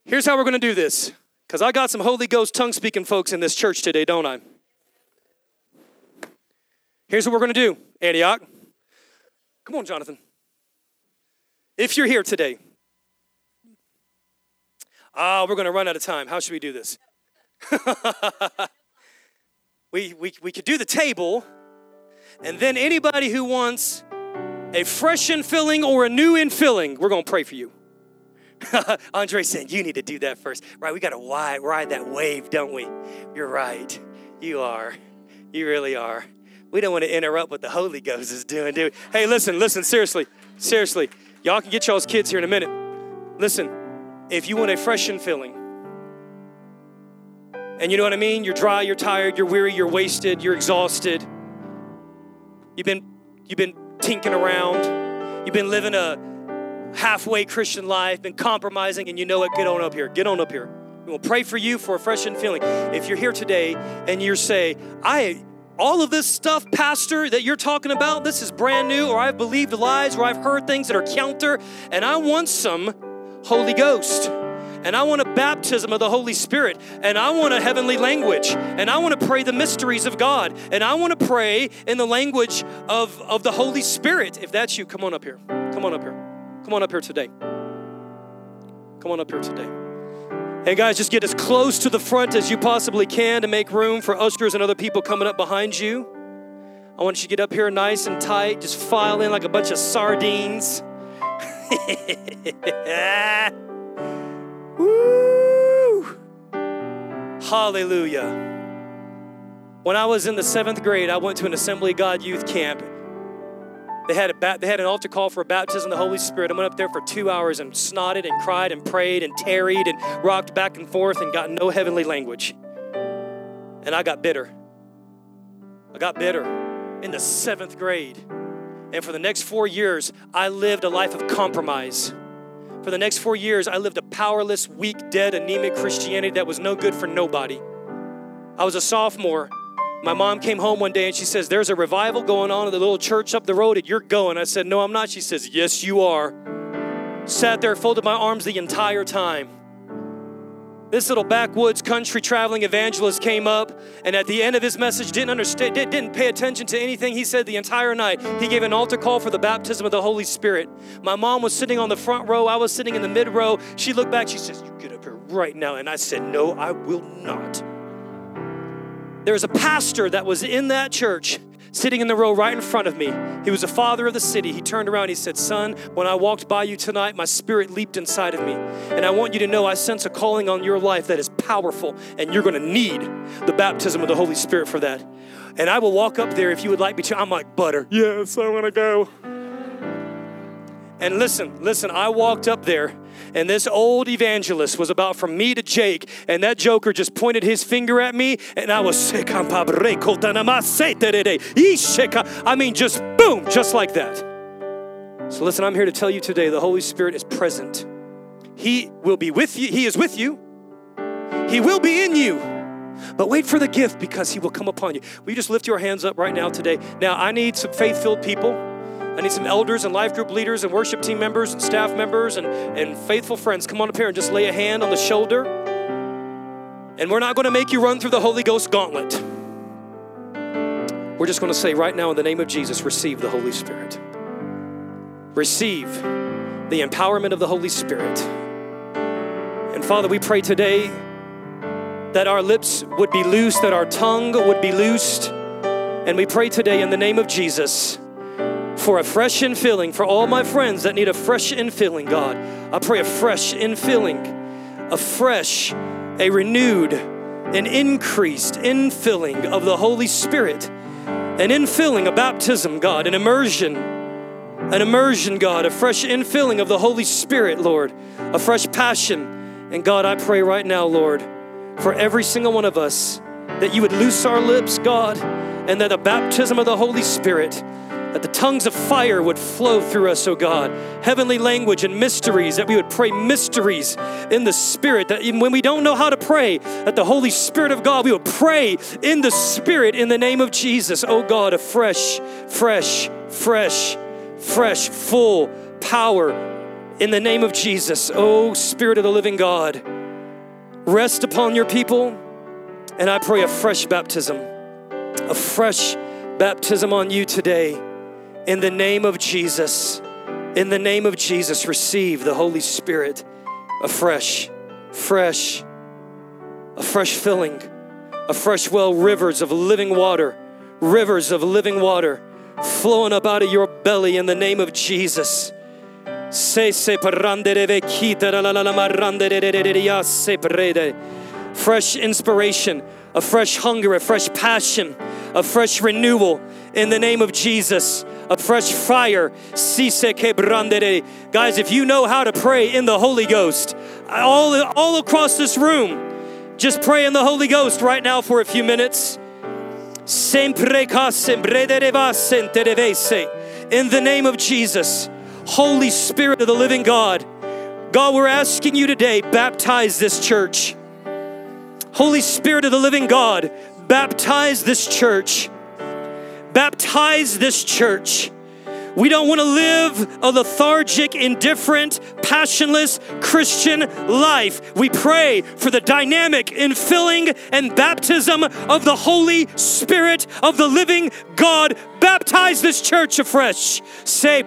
Here's how we're gonna do this, because I got some Holy Ghost tongue speaking folks in this church today, don't I? Here's what we're gonna do, Antioch. Come on, Jonathan. If you're here today, ah, we're going to run out of time. How should we do this? we, we, we could do the table, and then anybody who wants a fresh infilling or a new infilling, we're going to pray for you. Andre said, You need to do that first. Right, we got to ride, ride that wave, don't we? You're right. You are. You really are. We don't want to interrupt what the Holy Ghost is doing, do we? Hey, listen, listen, seriously, seriously. Y'all can get y'all's kids here in a minute. Listen, if you want a fresh infilling, and you know what I mean? You're dry, you're tired, you're weary, you're wasted, you're exhausted. You've been you've been tinking around. You've been living a halfway Christian life, been compromising, and you know it, get on up here. Get on up here. We will pray for you for a fresh and feeling. If you're here today and you say, I all of this stuff, Pastor, that you're talking about, this is brand new, or I've believed lies, or I've heard things that are counter, and I want some Holy Ghost. And I want a baptism of the Holy Spirit. And I want a heavenly language. And I want to pray the mysteries of God. And I want to pray in the language of, of the Holy Spirit. If that's you, come on up here. Come on up here. Come on up here today. Come on up here today. Hey guys, just get as close to the front as you possibly can to make room for ushers and other people coming up behind you. I want you to get up here nice and tight, just file in like a bunch of sardines. Woo! Hallelujah. When I was in the seventh grade, I went to an Assembly God youth camp. They had, a, they had an altar call for a baptism of the Holy Spirit. I went up there for two hours and snotted and cried and prayed and tarried and rocked back and forth and got no heavenly language. And I got bitter. I got bitter in the seventh grade. And for the next four years, I lived a life of compromise. For the next four years, I lived a powerless, weak, dead, anemic Christianity that was no good for nobody. I was a sophomore. My mom came home one day and she says, There's a revival going on at the little church up the road and you're going. I said, No, I'm not. She says, Yes, you are. Sat there, folded my arms the entire time. This little backwoods country traveling evangelist came up and at the end of his message didn't understand, didn't pay attention to anything he said the entire night. He gave an altar call for the baptism of the Holy Spirit. My mom was sitting on the front row, I was sitting in the mid row. She looked back, she says, You get up here right now. And I said, No, I will not. There was a pastor that was in that church sitting in the row right in front of me. He was a father of the city. He turned around, he said, Son, when I walked by you tonight, my spirit leaped inside of me. And I want you to know I sense a calling on your life that is powerful, and you're going to need the baptism of the Holy Spirit for that. And I will walk up there if you would like me to. I'm like, Butter, yes, I want to go. And listen, listen, I walked up there and this old evangelist was about from me to Jake, and that joker just pointed his finger at me, and I was sick. I mean, just boom, just like that. So listen, I'm here to tell you today the Holy Spirit is present. He will be with you, He is with you, He will be in you. But wait for the gift because He will come upon you. Will you just lift your hands up right now today? Now, I need some faith filled people. I need some elders and life group leaders and worship team members and staff members and, and faithful friends. Come on up here and just lay a hand on the shoulder. And we're not going to make you run through the Holy Ghost gauntlet. We're just going to say right now, in the name of Jesus, receive the Holy Spirit. Receive the empowerment of the Holy Spirit. And Father, we pray today that our lips would be loosed, that our tongue would be loosed. And we pray today in the name of Jesus for a fresh infilling for all my friends that need a fresh infilling, God. I pray a fresh infilling, a fresh, a renewed, an increased infilling of the Holy Spirit, an infilling, a baptism, God, an immersion, an immersion, God, a fresh infilling of the Holy Spirit, Lord, a fresh passion. And God, I pray right now, Lord, for every single one of us that you would loose our lips, God, and that the baptism of the Holy Spirit that the tongues of fire would flow through us, oh God. Heavenly language and mysteries, that we would pray mysteries in the Spirit, that even when we don't know how to pray, that the Holy Spirit of God, we would pray in the Spirit in the name of Jesus, oh God, a fresh, fresh, fresh, fresh, full power in the name of Jesus, oh Spirit of the living God. Rest upon your people, and I pray a fresh baptism, a fresh baptism on you today. In the name of Jesus, in the name of Jesus, receive the Holy Spirit afresh, fresh, a fresh filling, a fresh well, rivers of living water, rivers of living water flowing up out of your belly in the name of Jesus. Fresh inspiration, a fresh hunger, a fresh passion, a fresh renewal in the name of Jesus a fresh fire. Guys, if you know how to pray in the Holy Ghost, all, all across this room, just pray in the Holy Ghost right now for a few minutes. In the name of Jesus, Holy Spirit of the living God, God, we're asking you today, baptize this church. Holy Spirit of the living God, baptize this church. Baptize this church. We don't want to live a lethargic, indifferent, passionless Christian life. We pray for the dynamic infilling and baptism of the Holy Spirit of the living God. Baptize this church afresh. Se.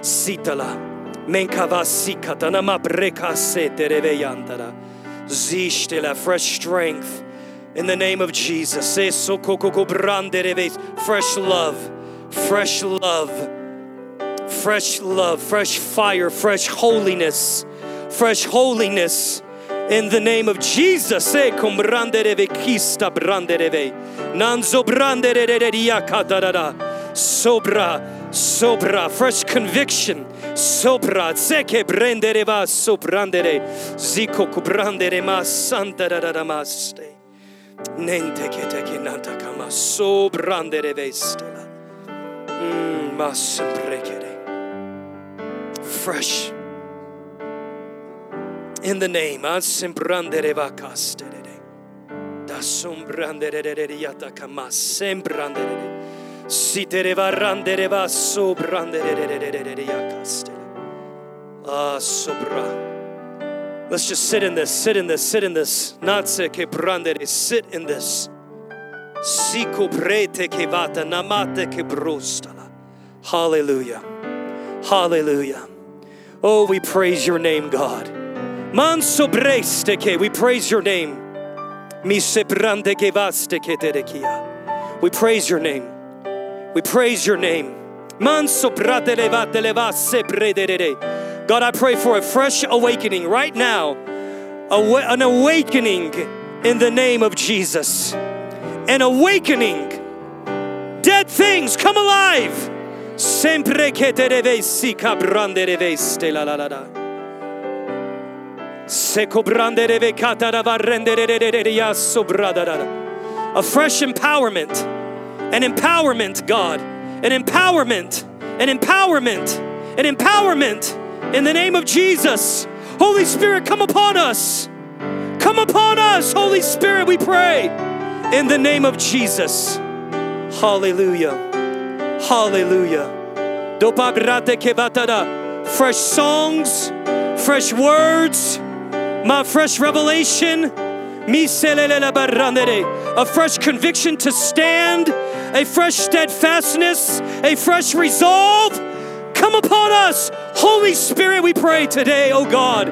Sitala. Zishtela, fresh strength. In the name of Jesus. Say so coco brandereve fresh love, fresh love, fresh love, fresh fire, fresh holiness, fresh holiness. In the name of Jesus. Se cum brandereve kista brandereve, nanzo Brandere Yaka Dadara. sobra. Sobra, fresh conviction. Sobra, zeke brendere va soprandere. Ziko kubrandere ma santa da da maste. Nente che te che nata kama sobrandere. Mm, ma semprekere. Fresh. In the name, as sembrandere va castere. Da sombrandere yata kama sembrandere. Sitereva Ah, sobra. Let's just sit in this, sit in this, sit in this. Natse ke sit in this. Siko prete ke vata, namate ke brostala. Hallelujah. Hallelujah. Oh, we praise your name, God. Man sobreste ke, we praise your name. Mi se brande ke vaste ke We praise your name. We praise your name. God, I pray for a fresh awakening right now. An awakening in the name of Jesus. An awakening. Dead things come alive. Sempre che te revesi cabrande reveste la la la la. Se cobrande reve catara varrende re ya sobrada. A fresh empowerment an empowerment, God, an empowerment, an empowerment, an empowerment in the name of Jesus. Holy Spirit, come upon us. Come upon us, Holy Spirit, we pray in the name of Jesus. Hallelujah. Hallelujah. Fresh songs, fresh words, my fresh revelation a fresh conviction to stand, a fresh steadfastness, a fresh resolve. Come upon us, Holy Spirit, we pray today, oh God.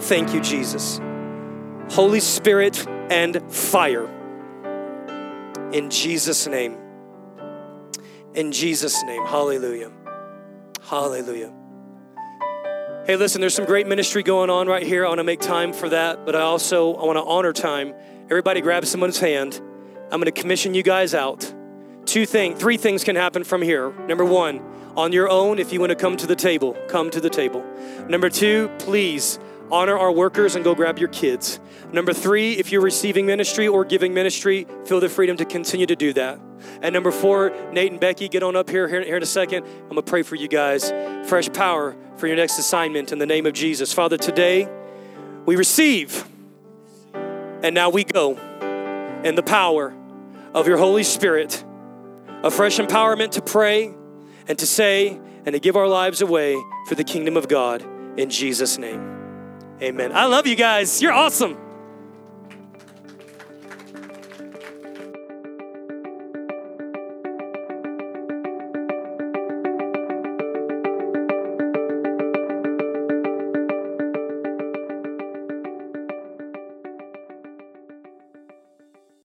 Thank you, Jesus. Holy Spirit and fire. In Jesus' name. In Jesus' name. Hallelujah. Hallelujah. Hey, listen, there's some great ministry going on right here. I want to make time for that, but I also I want to honor time. Everybody grab someone's hand. I'm going to commission you guys out. Two things, three things can happen from here. Number one, on your own, if you want to come to the table, come to the table. Number two, please honor our workers and go grab your kids. Number three, if you're receiving ministry or giving ministry, feel the freedom to continue to do that. And number four, Nate and Becky, get on up here, here, here in a second. I'm going to pray for you guys. Fresh power for your next assignment in the name of Jesus. Father, today we receive and now we go in the power of your Holy Spirit, a fresh empowerment to pray and to say and to give our lives away for the kingdom of God in Jesus' name. Amen. I love you guys. You're awesome.